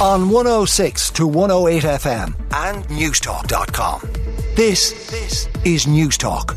on 106 to 108 FM and Newstalk.com. This, this is Newstalk.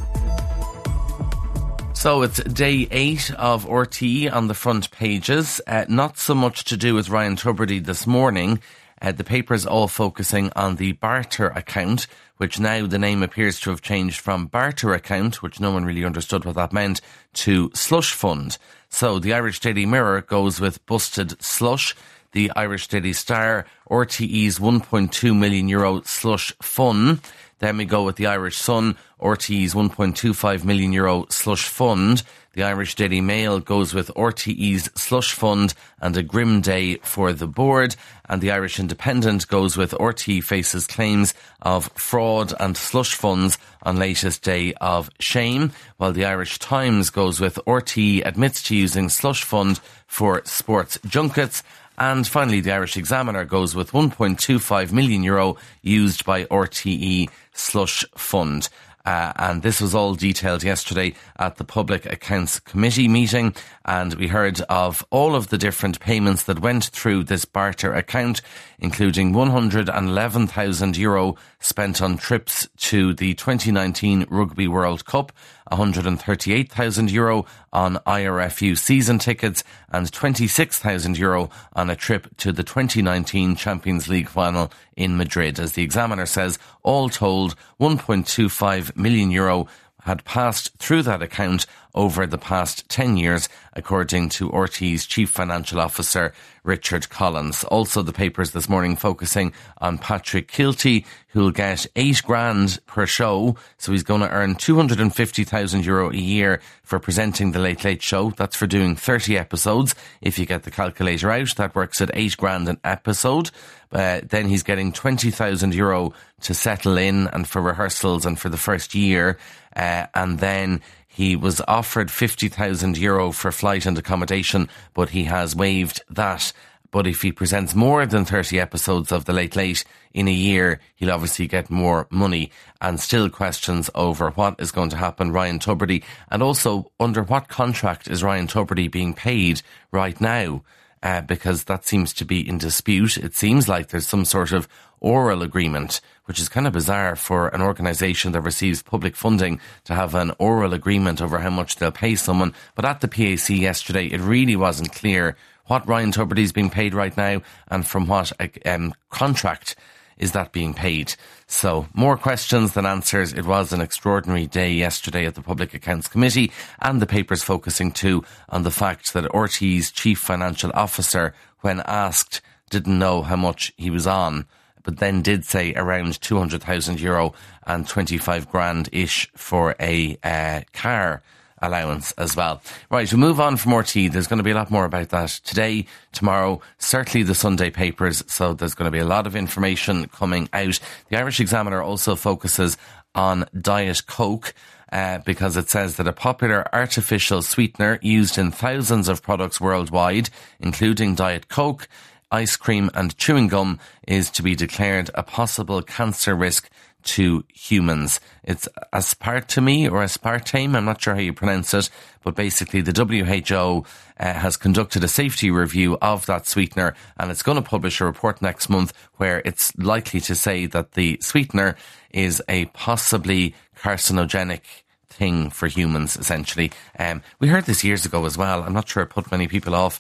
So it's day eight of RTE on the front pages. Uh, not so much to do with Ryan Tubridy this morning. Uh, the paper's all focusing on the barter account, which now the name appears to have changed from barter account, which no one really understood what that meant, to slush fund. So the Irish Daily Mirror goes with busted slush the Irish Daily Star, RTE's 1.2 million euro slush fund. Then we go with the Irish Sun, RTE's 1.25 million euro slush fund. The Irish Daily Mail goes with RTE's slush fund and a grim day for the board. And the Irish Independent goes with RTE faces claims of fraud and slush funds on latest day of shame. While the Irish Times goes with RTE admits to using slush fund for sports junkets. And finally, the Irish Examiner goes with 1.25 million euro used by RTE Slush Fund. Uh, and this was all detailed yesterday at the Public Accounts Committee meeting. And we heard of all of the different payments that went through this barter account, including 111,000 euro spent on trips to the 2019 Rugby World Cup, 138,000 euro on IRFU season tickets and 26,000 euro on a trip to the 2019 Champions League final in Madrid. As the examiner says, all told, 1.25 million euro had passed through that account over the past 10 years, according to RTE's Chief Financial Officer, Richard Collins. Also, the papers this morning focusing on Patrick Kielty, who'll get eight grand per show. So he's going to earn 250,000 euro a year for presenting the Late Late Show. That's for doing 30 episodes. If you get the calculator out, that works at eight grand an episode. Uh, then he's getting 20,000 euro to settle in and for rehearsals and for the first year. Uh, and then he was offered 50,000 euro for flight and accommodation, but he has waived that. But if he presents more than 30 episodes of The Late Late in a year, he'll obviously get more money and still questions over what is going to happen Ryan Tubridy and also under what contract is Ryan Tubridy being paid right now? Uh, because that seems to be in dispute. It seems like there's some sort of oral agreement which is kind of bizarre for an organisation that receives public funding to have an oral agreement over how much they'll pay someone. But at the PAC yesterday, it really wasn't clear what Ryan Tubridy is being paid right now and from what um, contract is that being paid? So, more questions than answers. It was an extraordinary day yesterday at the Public Accounts Committee, and the paper's focusing too on the fact that RTE's chief financial officer, when asked, didn't know how much he was on but then did say around 200,000 euro and 25 grand ish for a uh, car allowance as well. Right, we move on from RTE. There's going to be a lot more about that today, tomorrow, certainly the Sunday papers. So there's going to be a lot of information coming out. The Irish Examiner also focuses on Diet Coke. Uh, because it says that a popular artificial sweetener used in thousands of products worldwide, including Diet Coke, ice cream and chewing gum is to be declared a possible cancer risk to humans. It's aspartame or aspartame, I'm not sure how you pronounce it, but basically the WHO uh, has conducted a safety review of that sweetener and it's going to publish a report next month where it's likely to say that the sweetener is a possibly carcinogenic thing for humans, essentially. Um, we heard this years ago as well. I'm not sure it put many people off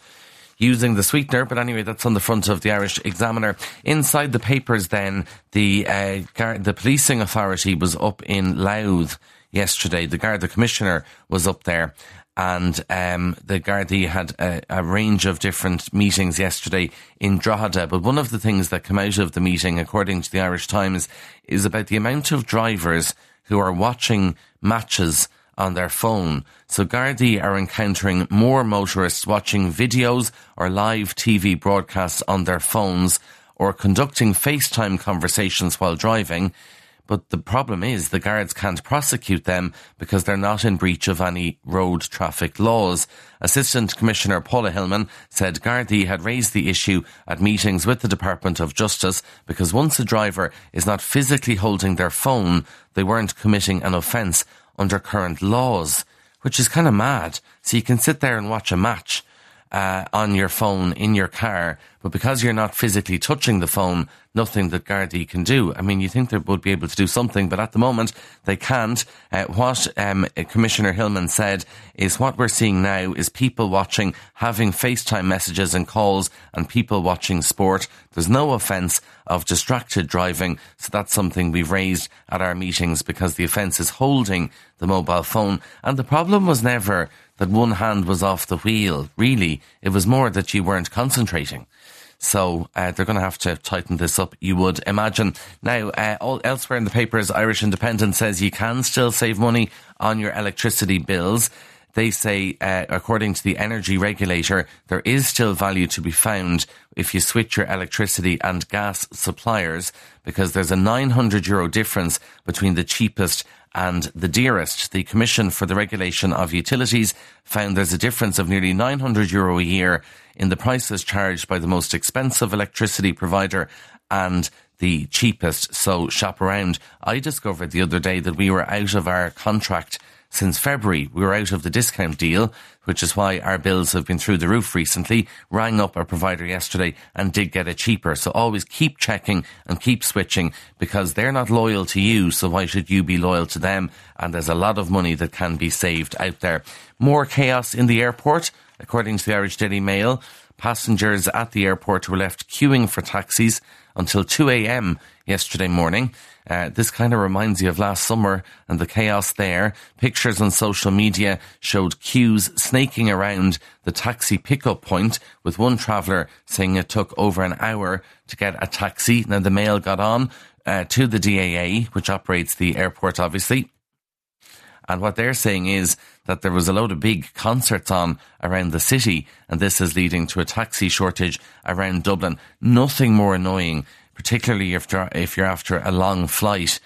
using the sweetener. But anyway, that's on the front of the Irish Examiner. Inside the papers, then the uh, the policing authority was up in Louth yesterday. The Garda Commissioner was up there. And um, the Gardaí had a, a, range of different meetings yesterday in Drogheda. But one of the things that came out of the meeting, according to the Irish Times, is about the amount of drivers who are watching matches on their phone. So Gardaí are encountering more motorists watching videos or live TV broadcasts on their phones or conducting FaceTime conversations while driving. But the problem is the guards can't prosecute them because they're not in breach of any road traffic laws. Assistant Commissioner Paula Hilman said Gardaí had raised the issue at meetings with the Department of Justice because once a driver is not physically holding their phone, they weren't committing an offence under current laws, which is kind of mad. So you can sit there and watch a match uh, on your phone in your car, but because you're not physically touching the phone, nothing that Gardaí can do. I mean, you think they would be able to do something, but at the moment they can't. Uh, what um, Commissioner Hilman said is what we're seeing now is people watching, having FaceTime messages and calls, and people watching sport. There's no offence of distracted driving, so that's something we've raised at our meetings because the offence is holding the mobile phone. And the problem was never that one hand was off the wheel. Really, it was more that you weren't concentrating. So uh, they're going to have to tighten this up, you would imagine. Now, uh, all, elsewhere in the papers, Irish Independent says you can still save money on your electricity bills. They say, uh, according to the energy regulator, there is still value to be found if you switch your electricity and gas suppliers because there's a 900 euro difference between the cheapest and the dearest. The Commission for the Regulation of Utilities found there's a difference of nearly 900 euro a year in the prices charged by the most expensive electricity provider and the cheapest. So shop around. I discovered the other day that we were out of our contract since February. We were out of the discount deal, which is why our bills have been through the roof recently. Rang up our provider yesterday and did get it cheaper. So always keep checking and keep switching because they're not loyal to you. So why should you be loyal to them? And there's a lot of money that can be saved out there. More chaos in the airport, according to the Irish Daily Mail. Passengers at the airport were left queuing for taxis until 2 a.m. yesterday morning. Uh, this kind of reminds you of last summer and the chaos there. Pictures on social media showed queues snaking around the taxi pickup point with one traveller saying it took over an hour to get a taxi. Now the mail got on uh, to the DAA, which operates the airport obviously. And what they're saying is that there was a load of big concerts on around the city, and this is leading to a taxi shortage around Dublin. Nothing more annoying particularly if you're, if you're after a long flight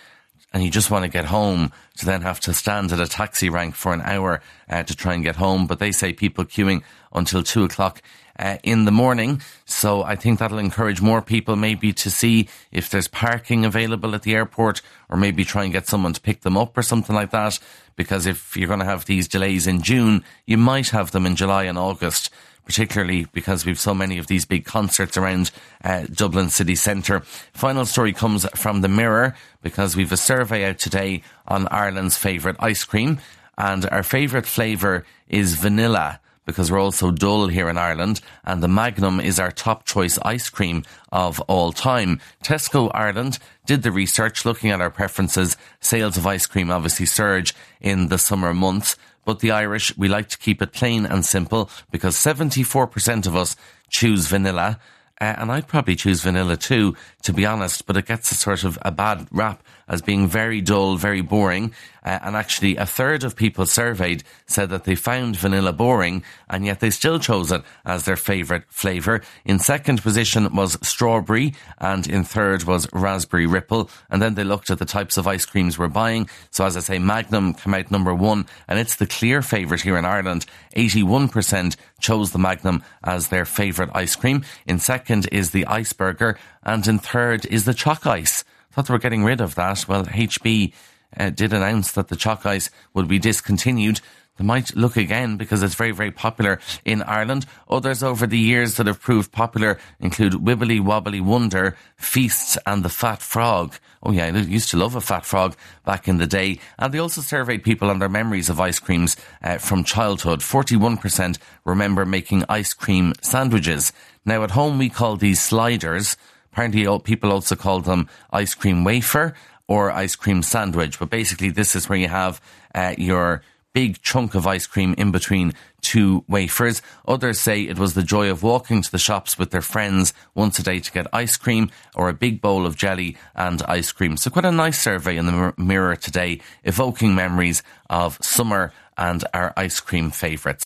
and you just want to get home to then have to stand at a taxi rank for an hour uh, to try and get home. But they say people queuing until two o'clock uh, in the morning. So I think that'll encourage more people maybe to see if there's parking available at the airport or maybe try and get someone to pick them up or something like that. Because if you're going to have these delays in June, you might have them in July and August particularly because we've so many of these big concerts around uh, Dublin city centre. Final story comes from the Mirror because we've a survey out today on Ireland's favourite ice cream, and our favourite flavour is vanilla because we're also dull here in Ireland, and the Magnum is our top choice ice cream of all time. Tesco Ireland did the research looking at our preferences. Sales of ice cream obviously surge in the summer months. But the Irish, we like to keep it plain and simple because 74% of us choose vanilla. Uh, and I'd probably choose vanilla too, to be honest, but it gets a sort of a bad rap as being very dull, very boring. Uh, and actually, a third of people surveyed said that they found vanilla boring, and yet they still chose it as their favourite flavour. In second position was strawberry, and in third was raspberry ripple. And then they looked at the types of ice creams we're buying. So, as I say, Magnum came out number one, and it's the clear favourite here in Ireland. 81% chose the Magnum as their favourite ice cream. In second is the Iceberger, and in third is the Choc Ice. Thought they were getting rid of that. Well, HB uh, did announce that the Choc Ice would be discontinued. They might look again because it's very, very popular in Ireland. Others over the years that have proved popular include Wibbly Wobbly Wonder, Feasts, and the Fat Frog. Oh yeah, I used to love a fat frog back in the day. And they also surveyed people on their memories of ice creams uh, from childhood. 41% remember making ice cream sandwiches. Now at home we call these sliders. Apparently people also call them ice cream wafer or ice cream sandwich. But basically, this is where you have uh, your big chunk of ice cream in between two wafers. Others say it was the joy of walking to the shops with their friends once a day to get ice cream or a big bowl of jelly and ice cream. So quite a nice survey in the mirror today, evoking memories of summer and our ice cream favourites.